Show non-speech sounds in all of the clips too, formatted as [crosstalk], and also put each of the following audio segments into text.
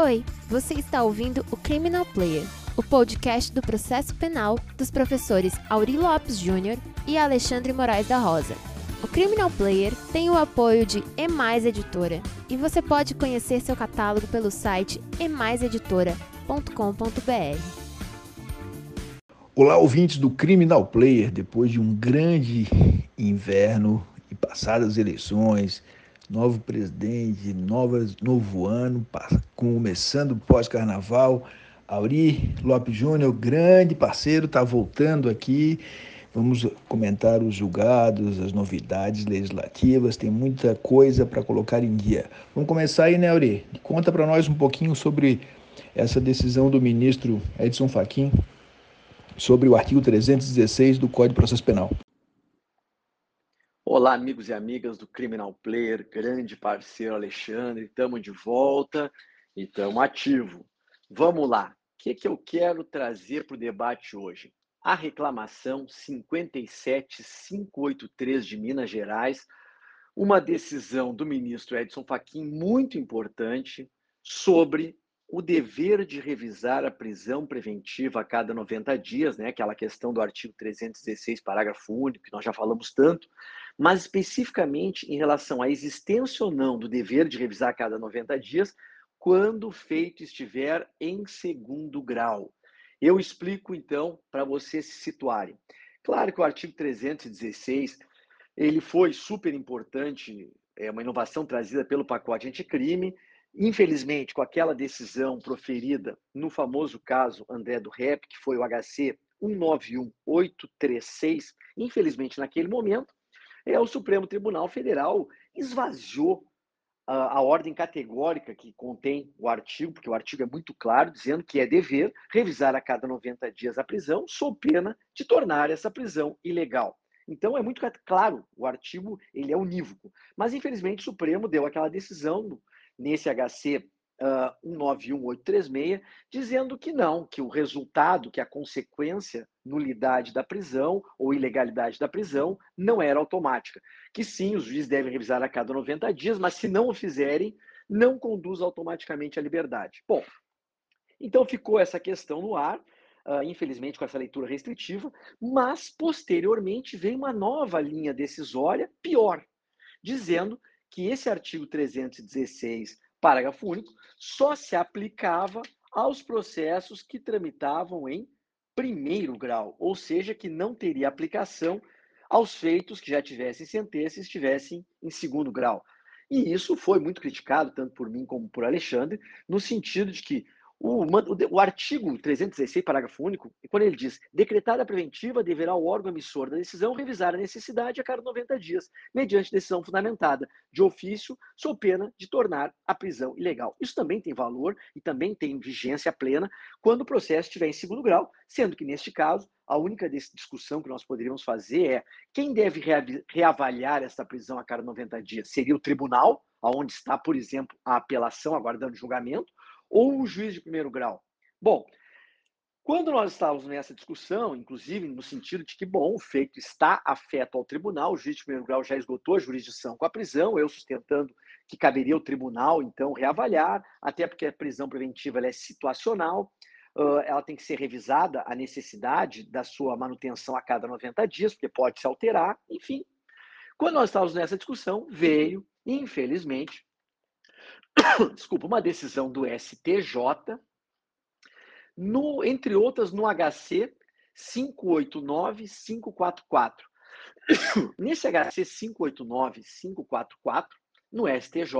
Oi, você está ouvindo o Criminal Player, o podcast do processo penal dos professores Auri Lopes Júnior e Alexandre Moraes da Rosa. O Criminal Player tem o apoio de Emais Editora e você pode conhecer seu catálogo pelo site emaiseditora.com.br. Olá, ouvintes do Criminal Player. Depois de um grande inverno e passadas eleições, novo presidente, novas, novo ano, começando pós-carnaval. Auri Lopes Júnior, grande parceiro, está voltando aqui. Vamos comentar os julgados, as novidades legislativas, tem muita coisa para colocar em guia. Vamos começar aí, né, Auri? Conta para nós um pouquinho sobre essa decisão do ministro Edson Fachin sobre o artigo 316 do Código de Processo Penal. Olá, amigos e amigas do Criminal Player, grande parceiro Alexandre, estamos de volta e estamos ativo. Vamos lá, o que, que eu quero trazer para o debate hoje? A reclamação 57583 de Minas Gerais, uma decisão do ministro Edson Fachin muito importante sobre o dever de revisar a prisão preventiva a cada 90 dias, né? aquela questão do artigo 316, parágrafo único, que nós já falamos tanto, mas especificamente em relação à existência ou não do dever de revisar a cada 90 dias, quando o feito estiver em segundo grau. Eu explico então para vocês se situarem. Claro que o artigo 316 ele foi super importante, é uma inovação trazida pelo pacote anticrime. Infelizmente, com aquela decisão proferida no famoso caso André do Rep, que foi o HC 191836, infelizmente naquele momento, é o Supremo Tribunal Federal esvaziou a, a, ordem categórica que contém o artigo, porque o artigo é muito claro, dizendo que é dever revisar a cada 90 dias a prisão, sob pena de tornar essa prisão ilegal. Então é muito claro, o artigo ele é unívoco. Mas infelizmente o Supremo deu aquela decisão nesse HC uh, 191836, dizendo que não, que o resultado, que a consequência, nulidade da prisão ou ilegalidade da prisão, não era automática. Que sim, os juízes devem revisar a cada 90 dias, mas se não o fizerem, não conduz automaticamente à liberdade. Bom, então ficou essa questão no ar. Infelizmente com essa leitura restritiva, mas posteriormente veio uma nova linha decisória pior, dizendo que esse artigo 316 parágrafo único, só se aplicava aos processos que tramitavam em primeiro grau, ou seja, que não teria aplicação aos feitos que já tivessem sentença e estivessem em segundo grau. E isso foi muito criticado, tanto por mim como por Alexandre, no sentido de que o, o, artigo 316, parágrafo único, quando ele diz decretada preventiva, deverá o órgão emissor da decisão revisar a necessidade a cada 90 dias, mediante decisão fundamentada de ofício, sob pena de tornar a prisão ilegal. Isso também tem valor e também tem vigência plena quando o processo estiver em segundo grau, sendo que, neste caso, a única discussão que nós poderíamos fazer é quem deve reavaliar essa prisão a cada 90 dias? Seria o tribunal, onde está, por exemplo, a apelação aguardando julgamento, ou o juiz de primeiro grau? Bom, quando nós estávamos nessa discussão, inclusive no sentido de que, bom, o feito está afeto ao tribunal, o juiz de primeiro grau já esgotou a jurisdição com a prisão, eu sustentando que caberia ao tribunal, então, reavaliar, até porque a prisão preventiva é situacional, ela tem que ser revisada a necessidade da sua manutenção a cada 90 dias, porque pode se alterar, enfim. Quando nós estávamos nessa discussão, veio, infelizmente, [coughs] desculpa, uma decisão do STJ, no, entre outras no HC 589-544. [coughs] Nesse HC 589-544, no STJ,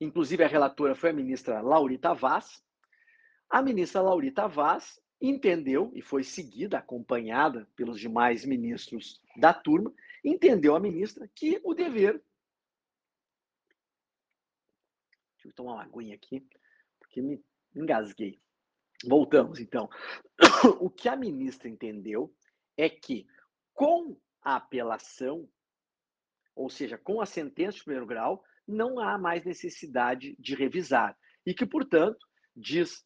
inclusive a relatora foi a ministra Laurita Vaz, a ministra Laurita Vaz entendeu, e foi seguida, acompanhada pelos demais ministros da turma, entendeu a ministra que o dever Deixa eu tomar uma aguinha aqui, porque me engasguei. Voltamos, então. [coughs] O que a ministra entendeu é que, com a apelação, ou seja, com a sentença de primeiro grau, não há mais necessidade de revisar. E que, portanto, diz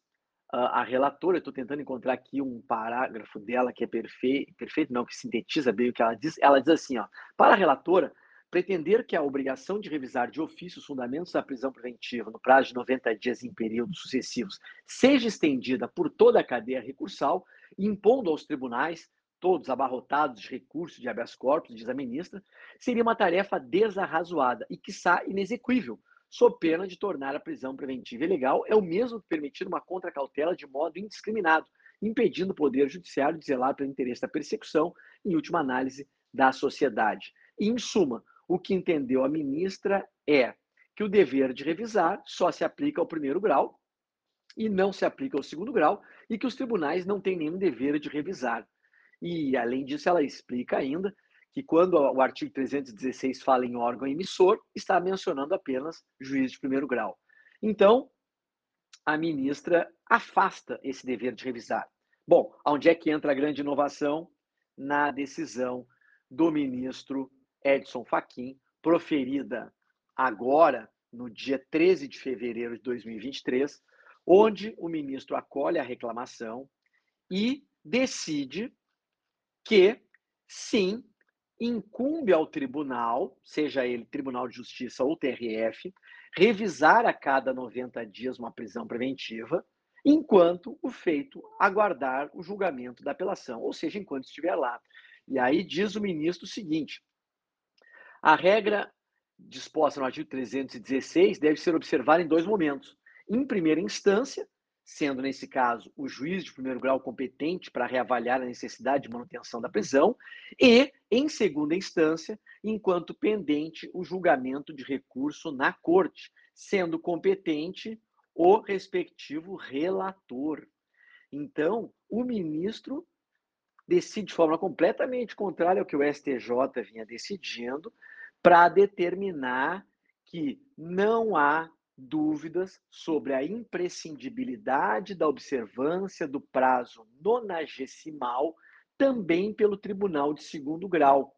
uh, a relatora, estou tentando encontrar aqui um parágrafo dela que é perfeito, perfeito não, que sintetiza bem o que ela diz. Ela diz assim, ó, para a relatora, pretender que a obrigação de revisar de ofício os fundamentos da prisão preventiva no prazo de 90 dias em períodos sucessivos seja estendida por toda a cadeia recursal, impondo aos tribunais, todos abarrotados de recursos de habeas corpus, diz a ministra, seria uma tarefa desarrazoada e, quiçá, inexequível, sob pena de tornar a prisão preventiva ilegal, é o mesmo que permitir uma contracautela de modo indiscriminado, impedindo o Poder Judiciário de zelar pelo interesse da persecução, em última análise, da sociedade. E, em suma, o que entendeu a ministra é que o dever de revisar só se aplica ao primeiro grau e não se aplica ao segundo grau e que os tribunais não têm nenhum dever de revisar. E, além disso, ela explica ainda que quando o artigo 316 fala em órgão emissor, está mencionando apenas juiz de primeiro grau. Então, a ministra afasta esse dever de revisar. Bom, onde é que entra a grande inovação? Na decisão do ministro Edson Fachin, proferida agora, no dia 13 de fevereiro de 2023, onde o ministro acolhe a reclamação e decide que, sim, incumbe ao tribunal, seja ele Tribunal de Justiça ou TRF, revisar a cada 90 dias uma prisão preventiva, enquanto o feito aguardar o julgamento da apelação, ou seja, enquanto estiver lá. E aí diz o ministro o seguinte: a regra disposta no artigo 316 deve ser observada em dois momentos. Em primeira instância, sendo nesse caso o juiz de primeiro grau competente para reavaliar a necessidade de manutenção da prisão, e, em segunda instância, enquanto pendente o julgamento de recurso na corte, sendo competente o respectivo relator. Então, o ministro decide de forma completamente contrária ao que o STJ vinha decidindo, para determinar que não há dúvidas sobre a imprescindibilidade da observância do prazo nonagesimal também pelo Tribunal de Segundo Grau,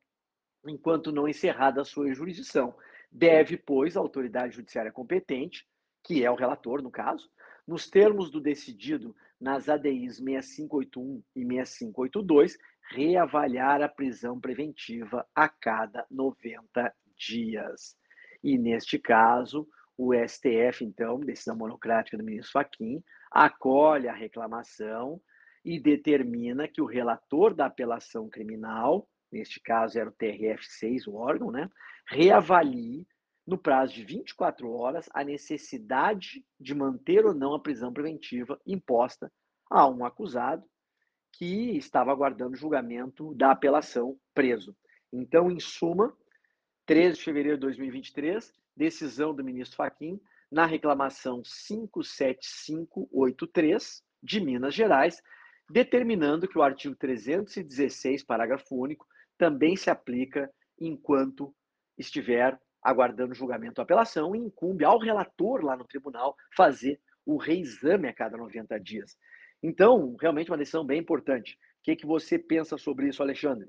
enquanto não encerrada a sua jurisdição. Deve, pois, a autoridade judiciária competente, que é o relator no caso, nos termos do decidido nas ADIs 6581 e 6582, reavaliar a prisão preventiva a cada 90 dias. E neste caso, o STF, então, decisão monocrática do ministro Fachin, acolhe a reclamação e determina que o relator da apelação criminal, neste caso era o TRF6, o órgão, né, reavalie no prazo de 24 horas a necessidade de manter ou não a prisão preventiva imposta a um acusado que estava aguardando julgamento da apelação preso. Então, em suma, 13 de fevereiro de 2023, decisão do ministro Faquim na reclamação 57583 de Minas Gerais, determinando que o artigo 316, parágrafo único, também se aplica enquanto estiver aguardando julgamento ou apelação e incumbe ao relator lá no tribunal fazer o reexame a cada 90 dias. Então, realmente uma decisão bem importante. O que, que você pensa sobre isso, Alexandre?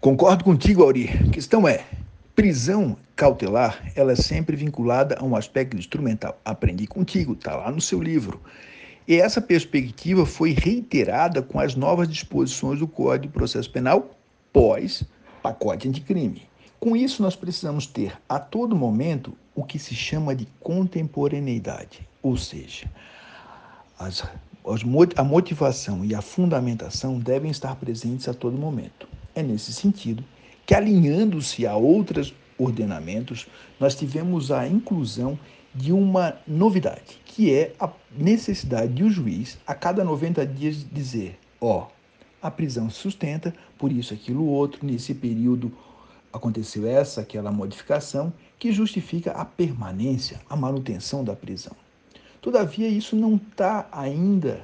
Concordo contigo, Auri. A questão é, prisão cautelar, ela é sempre vinculada a um aspecto instrumental. Aprendi contigo, está lá no seu livro. E essa perspectiva foi reiterada com as novas disposições do Código de Processo Penal pós pacote anticrime. Com isso, nós precisamos ter a todo momento o que se chama de contemporaneidade, ou seja, as a motivação e a fundamentação devem estar presentes a todo momento. É nesse sentido que, alinhando-se a outros ordenamentos, nós tivemos a inclusão de uma novidade, que é a necessidade de o juiz, a cada 90 dias, dizer: ó, oh, a prisão se sustenta, por isso aquilo outro, nesse período aconteceu essa, aquela modificação, que justifica a permanência, a manutenção da prisão. Todavia, isso não está ainda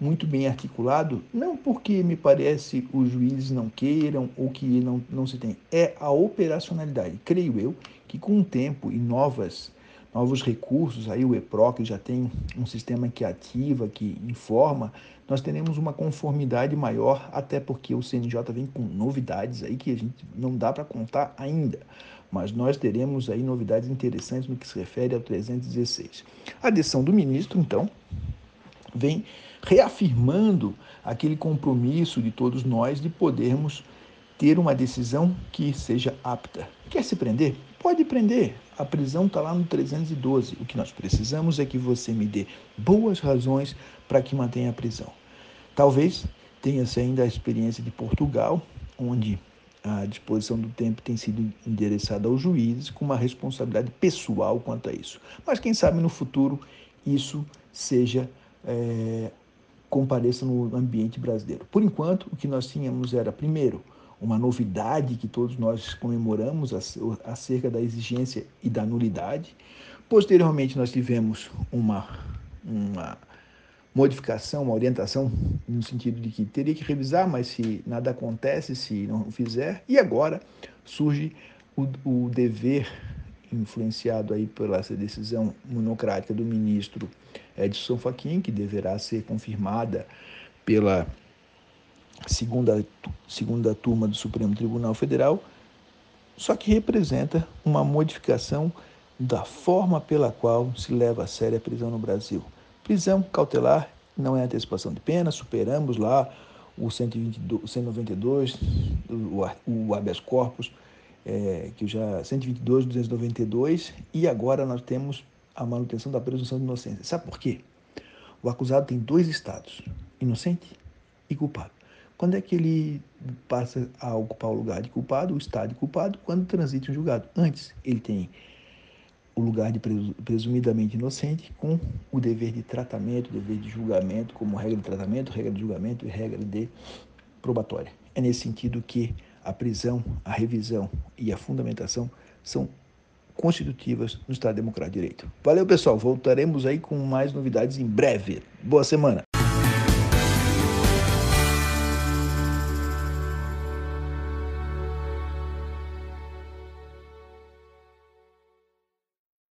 muito bem articulado, não porque me parece os juízes não queiram ou que não, não se tem, é a operacionalidade. Creio eu que com o tempo e novas, novos recursos, aí o EPROC já tem um sistema que ativa, que informa, nós teremos uma conformidade maior, até porque o CNJ vem com novidades aí que a gente não dá para contar ainda mas nós teremos aí novidades interessantes no que se refere ao 316. A decisão do ministro, então, vem reafirmando aquele compromisso de todos nós de podermos ter uma decisão que seja apta. Quer se prender? Pode prender. A prisão está lá no 312. O que nós precisamos é que você me dê boas razões para que mantenha a prisão. Talvez tenha-se ainda a experiência de Portugal, onde a disposição do tempo tem sido endereçada aos juízes com uma responsabilidade pessoal quanto a isso. Mas quem sabe no futuro isso seja é, compareça no ambiente brasileiro. Por enquanto, o que nós tínhamos era primeiro uma novidade que todos nós comemoramos acerca da exigência e da nulidade. Posteriormente, nós tivemos uma, uma modificação, uma orientação no sentido de que teria que revisar, mas se nada acontece, se não fizer. E agora surge o, o dever, influenciado aí pela essa decisão monocrática do ministro Edson Fachin, que deverá ser confirmada pela segunda, segunda turma do Supremo Tribunal Federal, só que representa uma modificação da forma pela qual se leva a sério a prisão no Brasil. Prisão cautelar não é antecipação de pena, superamos lá o 122, 192, o, o habeas corpus, é, que já 122, 292, e agora nós temos a manutenção da presunção de inocência. Sabe por quê? O acusado tem dois estados, inocente e culpado. Quando é que ele passa a ocupar o lugar de culpado, o estado de culpado? Quando transita um julgado. Antes, ele tem o lugar de presumidamente inocente com o dever de tratamento, dever de julgamento, como regra de tratamento, regra de julgamento e regra de probatória. É nesse sentido que a prisão, a revisão e a fundamentação são constitutivas no Estado Democrático de Direito. Valeu, pessoal. Voltaremos aí com mais novidades em breve. Boa semana.